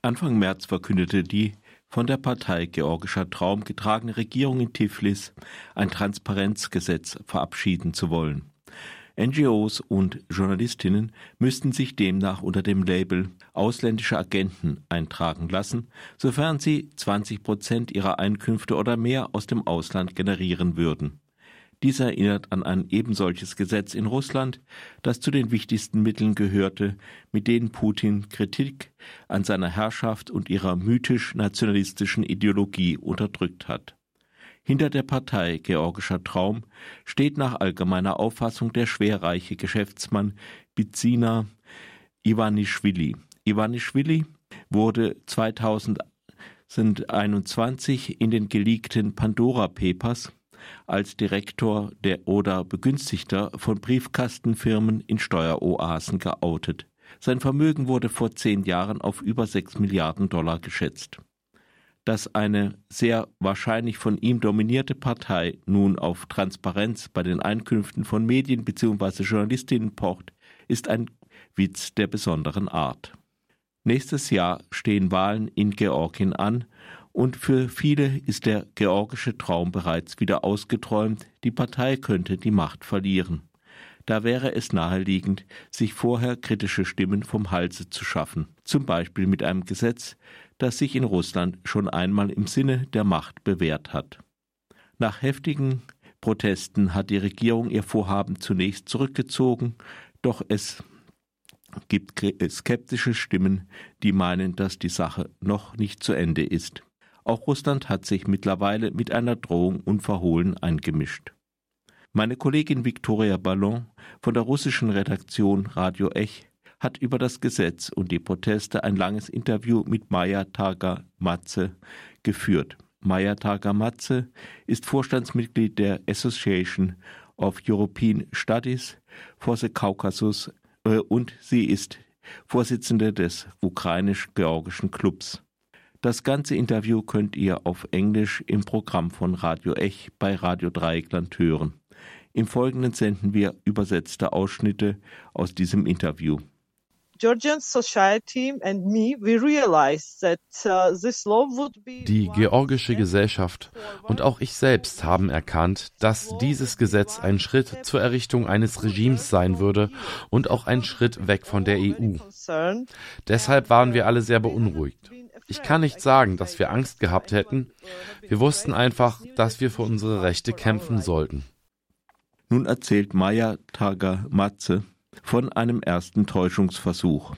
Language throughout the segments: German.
Anfang März verkündete die von der Partei Georgischer Traum getragene Regierung in Tiflis ein Transparenzgesetz verabschieden zu wollen. NGOs und Journalistinnen müssten sich demnach unter dem Label ausländische Agenten eintragen lassen, sofern sie 20 Prozent ihrer Einkünfte oder mehr aus dem Ausland generieren würden. Dies erinnert an ein ebensolches Gesetz in Russland, das zu den wichtigsten Mitteln gehörte, mit denen Putin Kritik an seiner Herrschaft und ihrer mythisch-nationalistischen Ideologie unterdrückt hat. Hinter der Partei Georgischer Traum steht nach allgemeiner Auffassung der schwerreiche Geschäftsmann Bizina Ivanischvili. Ivanischvili wurde 2021 in den geleakten Pandora Papers als Direktor der oder Begünstigter von Briefkastenfirmen in Steueroasen geoutet. Sein Vermögen wurde vor zehn Jahren auf über sechs Milliarden Dollar geschätzt. Dass eine sehr wahrscheinlich von ihm dominierte Partei nun auf Transparenz bei den Einkünften von Medien bzw. Journalistinnen pocht, ist ein Witz der besonderen Art. Nächstes Jahr stehen Wahlen in Georgien an und für viele ist der georgische Traum bereits wieder ausgeträumt, die Partei könnte die Macht verlieren. Da wäre es naheliegend, sich vorher kritische Stimmen vom Halse zu schaffen, zum Beispiel mit einem Gesetz, das sich in Russland schon einmal im Sinne der Macht bewährt hat. Nach heftigen Protesten hat die Regierung ihr Vorhaben zunächst zurückgezogen, doch es gibt skeptische Stimmen, die meinen, dass die Sache noch nicht zu Ende ist. Auch Russland hat sich mittlerweile mit einer Drohung unverhohlen eingemischt. Meine Kollegin Viktoria Ballon von der russischen Redaktion Radio Ech hat über das Gesetz und die Proteste ein langes Interview mit Maja Targa-Matze geführt. Maja Targa-Matze ist Vorstandsmitglied der Association of European Studies for the Caucasus äh, und sie ist Vorsitzende des ukrainisch-georgischen Clubs. Das ganze Interview könnt ihr auf Englisch im Programm von Radio Ech bei Radio Dreieckland hören. Im Folgenden senden wir übersetzte Ausschnitte aus diesem Interview. Die georgische Gesellschaft und auch ich selbst haben erkannt, dass dieses Gesetz ein Schritt zur Errichtung eines Regimes sein würde und auch ein Schritt weg von der EU. Deshalb waren wir alle sehr beunruhigt. Ich kann nicht sagen, dass wir Angst gehabt hätten. Wir wussten einfach, dass wir für unsere Rechte kämpfen sollten. Nun erzählt Maya Taga Matze von einem ersten Täuschungsversuch.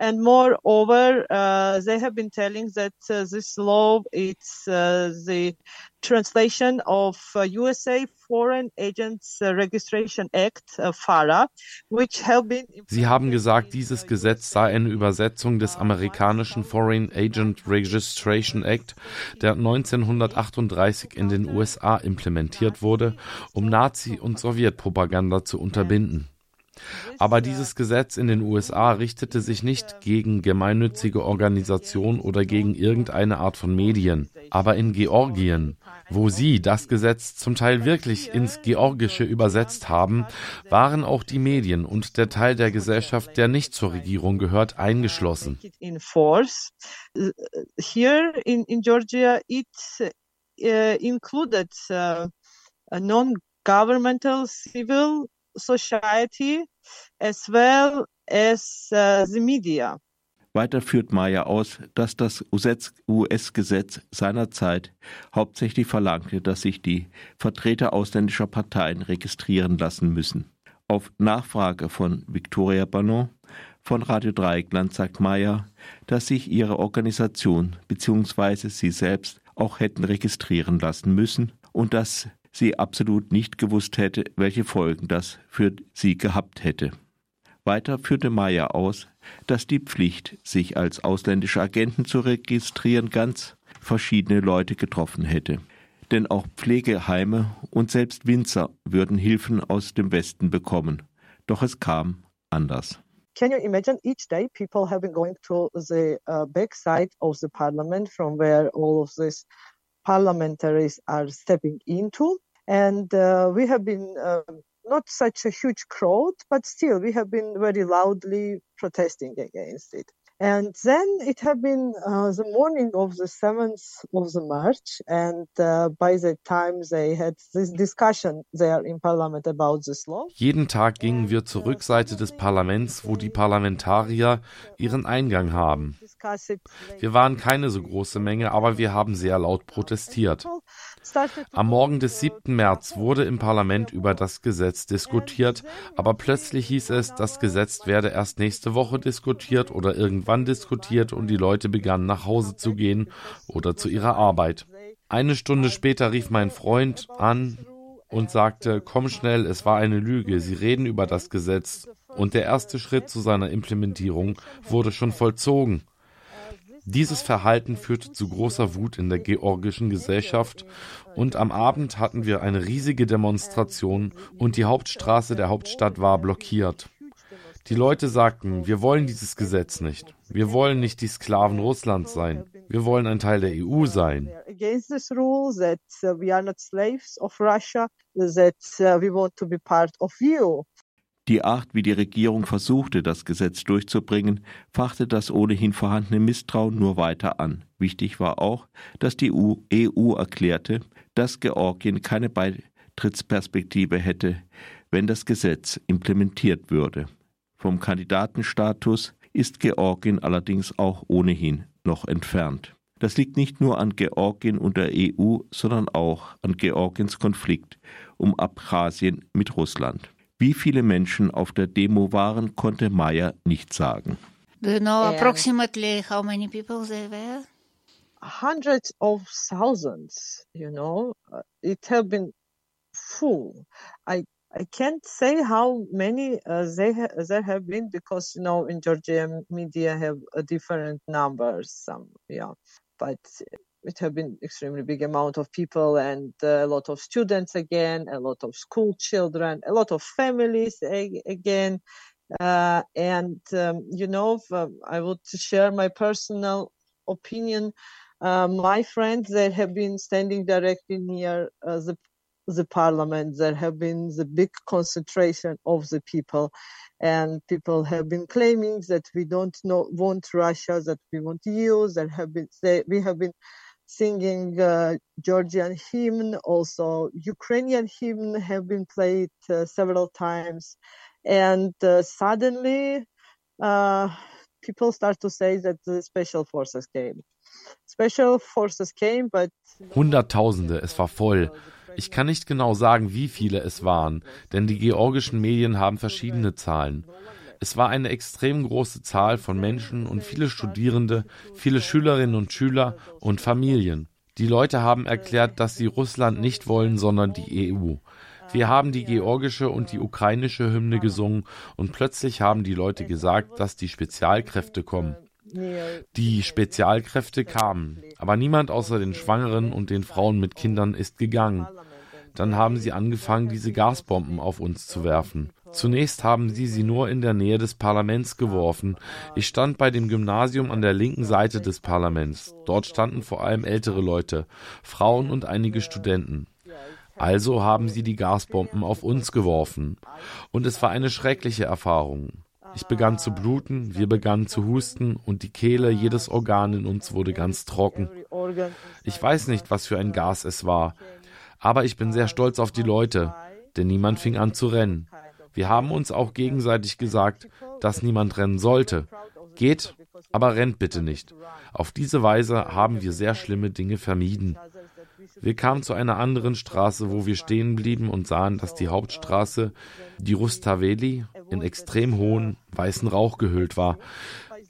And moreover, uh, they have been telling that uh, this law it's uh, the translation of USA Foreign Agents Registration Act, FARA, which have been. Sie haben gesagt, dieses Gesetz sei eine Übersetzung des amerikanischen Foreign Agent Registration Act, der 1938 in den USA implementiert wurde, um Nazi- und Sowjetpropaganda zu unterbinden. Aber dieses Gesetz in den USA richtete sich nicht gegen gemeinnützige Organisationen oder gegen irgendeine Art von Medien. Aber in Georgien, wo sie das Gesetz zum Teil wirklich ins Georgische übersetzt haben, waren auch die Medien und der Teil der Gesellschaft, der nicht zur Regierung gehört, eingeschlossen. Here in, in Georgia, it uh, included uh, non-governmental civil society as well as uh, the media. Weiter führt Maya aus, dass das US-Gesetz seinerzeit hauptsächlich verlangte, dass sich die Vertreter ausländischer Parteien registrieren lassen müssen. Auf Nachfrage von Victoria Bannon von Radio Dreieckland sagt Maya, dass sich ihre Organisation bzw. sie selbst auch hätten registrieren lassen müssen und dass sie absolut nicht gewusst hätte, welche Folgen das für sie gehabt hätte. Weiter führte Meyer aus, dass die Pflicht, sich als ausländische Agenten zu registrieren, ganz verschiedene Leute getroffen hätte. Denn auch Pflegeheime und selbst Winzer würden Hilfen aus dem Westen bekommen. Doch es kam anders. Can you imagine each day people have been going to the uh, backside of the parliament from where all of this parliamentaries are stepping into. And uh, we have been uh, not such a huge crowd, but still we have been very loudly protesting against it. And then it had been uh, the morning of the 7th of the March, and uh, by the time they had this discussion there in Parliament about this law. Jeden Tag gingen wir zur Rückseite des Parlaments, wo die Parlamentarier ihren Eingang haben. Wir waren keine so große Menge, aber wir haben sehr laut protestiert. Am Morgen des 7. März wurde im Parlament über das Gesetz diskutiert, aber plötzlich hieß es, das Gesetz werde erst nächste Woche diskutiert oder irgendwann diskutiert und die Leute begannen nach Hause zu gehen oder zu ihrer Arbeit. Eine Stunde später rief mein Freund an und sagte, komm schnell, es war eine Lüge, Sie reden über das Gesetz. Und der erste Schritt zu seiner Implementierung wurde schon vollzogen. Dieses Verhalten führte zu großer Wut in der georgischen Gesellschaft und am Abend hatten wir eine riesige Demonstration und die Hauptstraße der Hauptstadt war blockiert. Die Leute sagten, wir wollen dieses Gesetz nicht. Wir wollen nicht die Sklaven Russlands sein. Wir wollen ein Teil der EU sein. Die Art, wie die Regierung versuchte, das Gesetz durchzubringen, fachte das ohnehin vorhandene Misstrauen nur weiter an. Wichtig war auch, dass die EU e erklärte, dass Georgien keine Beitrittsperspektive hätte, wenn das Gesetz implementiert würde. Vom Kandidatenstatus ist Georgien allerdings auch ohnehin noch entfernt. Das liegt nicht nur an Georgien und der EU, sondern auch an Georgiens Konflikt um Abchasien mit Russland. Wie viele Menschen auf der Demo waren, konnte Maya nicht sagen. Do you know approximately how many people there were? Hundreds of thousands, you know. Uh, it have been full. I I can't say how many uh, they ha- there have been because you know in Georgia media have a different numbers. Some yeah, but it have been extremely big amount of people and uh, a lot of students again, a lot of school children, a lot of families a- again. Uh, and um, you know, I would share my personal opinion. Uh, my friends that have been standing directly near uh, the the parliament, there have been the big concentration of the people, and people have been claiming that we don't know, want Russia, that we want EU. There have been they, we have been singing uh, Georgian hymn, also Ukrainian hymn have been played uh, several times, and uh, suddenly uh, people start to say that the special forces came. Special forces came, but Hunderttausende, es war voll. Ich kann nicht genau sagen, wie viele es waren, denn die georgischen Medien haben verschiedene Zahlen. Es war eine extrem große Zahl von Menschen und viele Studierende, viele Schülerinnen und Schüler und Familien. Die Leute haben erklärt, dass sie Russland nicht wollen, sondern die EU. Wir haben die georgische und die ukrainische Hymne gesungen und plötzlich haben die Leute gesagt, dass die Spezialkräfte kommen. Die Spezialkräfte kamen, aber niemand außer den Schwangeren und den Frauen mit Kindern ist gegangen. Dann haben sie angefangen, diese Gasbomben auf uns zu werfen. Zunächst haben sie sie nur in der Nähe des Parlaments geworfen. Ich stand bei dem Gymnasium an der linken Seite des Parlaments. Dort standen vor allem ältere Leute, Frauen und einige Studenten. Also haben sie die Gasbomben auf uns geworfen. Und es war eine schreckliche Erfahrung. Ich begann zu bluten, wir begannen zu husten und die Kehle, jedes Organ in uns wurde ganz trocken. Ich weiß nicht, was für ein Gas es war, aber ich bin sehr stolz auf die Leute, denn niemand fing an zu rennen. Wir haben uns auch gegenseitig gesagt, dass niemand rennen sollte. Geht, aber rennt bitte nicht. Auf diese Weise haben wir sehr schlimme Dinge vermieden. Wir kamen zu einer anderen Straße, wo wir stehen blieben und sahen, dass die Hauptstraße, die Rustaveli, in extrem hohen weißen Rauch gehüllt war.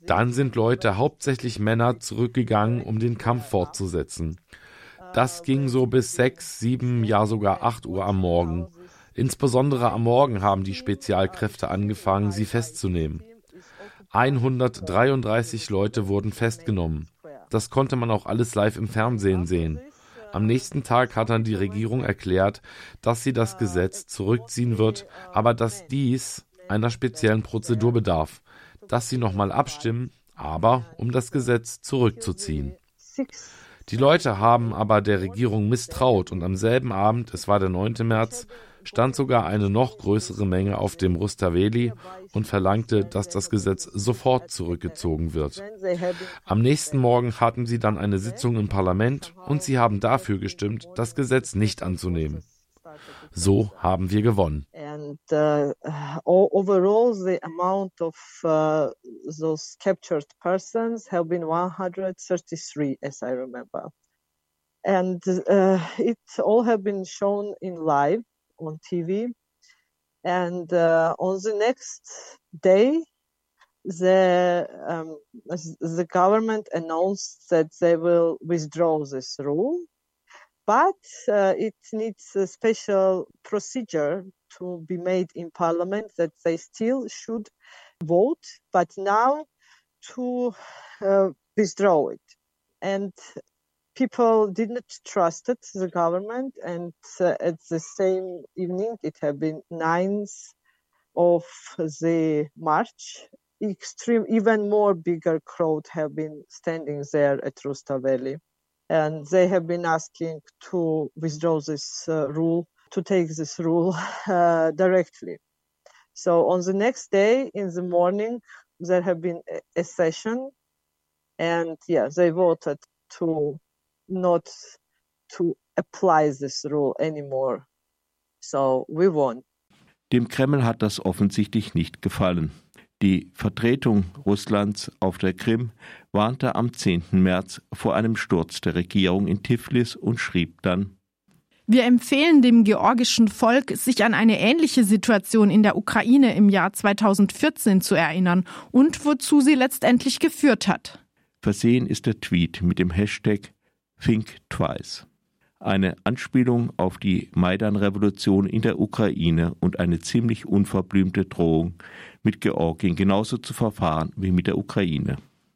Dann sind Leute, hauptsächlich Männer, zurückgegangen, um den Kampf fortzusetzen. Das ging so bis sechs, sieben, ja sogar acht Uhr am Morgen. Insbesondere am Morgen haben die Spezialkräfte angefangen, sie festzunehmen. 133 Leute wurden festgenommen. Das konnte man auch alles live im Fernsehen sehen. Am nächsten Tag hat dann die Regierung erklärt, dass sie das Gesetz zurückziehen wird, aber dass dies einer speziellen Prozedur bedarf, dass sie nochmal abstimmen, aber um das Gesetz zurückzuziehen. Die Leute haben aber der Regierung misstraut und am selben Abend, es war der 9. März, stand sogar eine noch größere Menge auf dem Rustaveli und verlangte, dass das Gesetz sofort zurückgezogen wird. Am nächsten Morgen hatten sie dann eine Sitzung im Parlament und sie haben dafür gestimmt, das Gesetz nicht anzunehmen. So haben wir gewonnen. And uh, overall, the amount of uh, those captured persons have been 133, as I remember. And uh, it all have been shown in live on TV. And uh, on the next day, the um, the government announced that they will withdraw this rule but uh, it needs a special procedure to be made in parliament that they still should vote, but now to uh, withdraw it. And people did not trust it, the government, and uh, at the same evening, it had been 9th of the March, extreme, even more bigger crowd have been standing there at Rustaveli and they have been asking to withdraw this uh, rule, to take this rule uh, directly. So on the next day in the morning, there have been a, session, and yeah, they voted to not to apply this rule anymore. So we won. Dem Kreml hat das offensichtlich nicht gefallen. Die Vertretung Russlands auf der Krim warnte am 10. März vor einem Sturz der Regierung in Tiflis und schrieb dann wir empfehlen dem georgischen Volk, sich an eine ähnliche Situation in der Ukraine im Jahr 2014 zu erinnern und wozu sie letztendlich geführt hat. Versehen ist der Tweet mit dem Hashtag Think Twice eine Anspielung auf die Maidan-Revolution in der Ukraine und eine ziemlich unverblümte Drohung, mit Georgien genauso zu verfahren wie mit der Ukraine.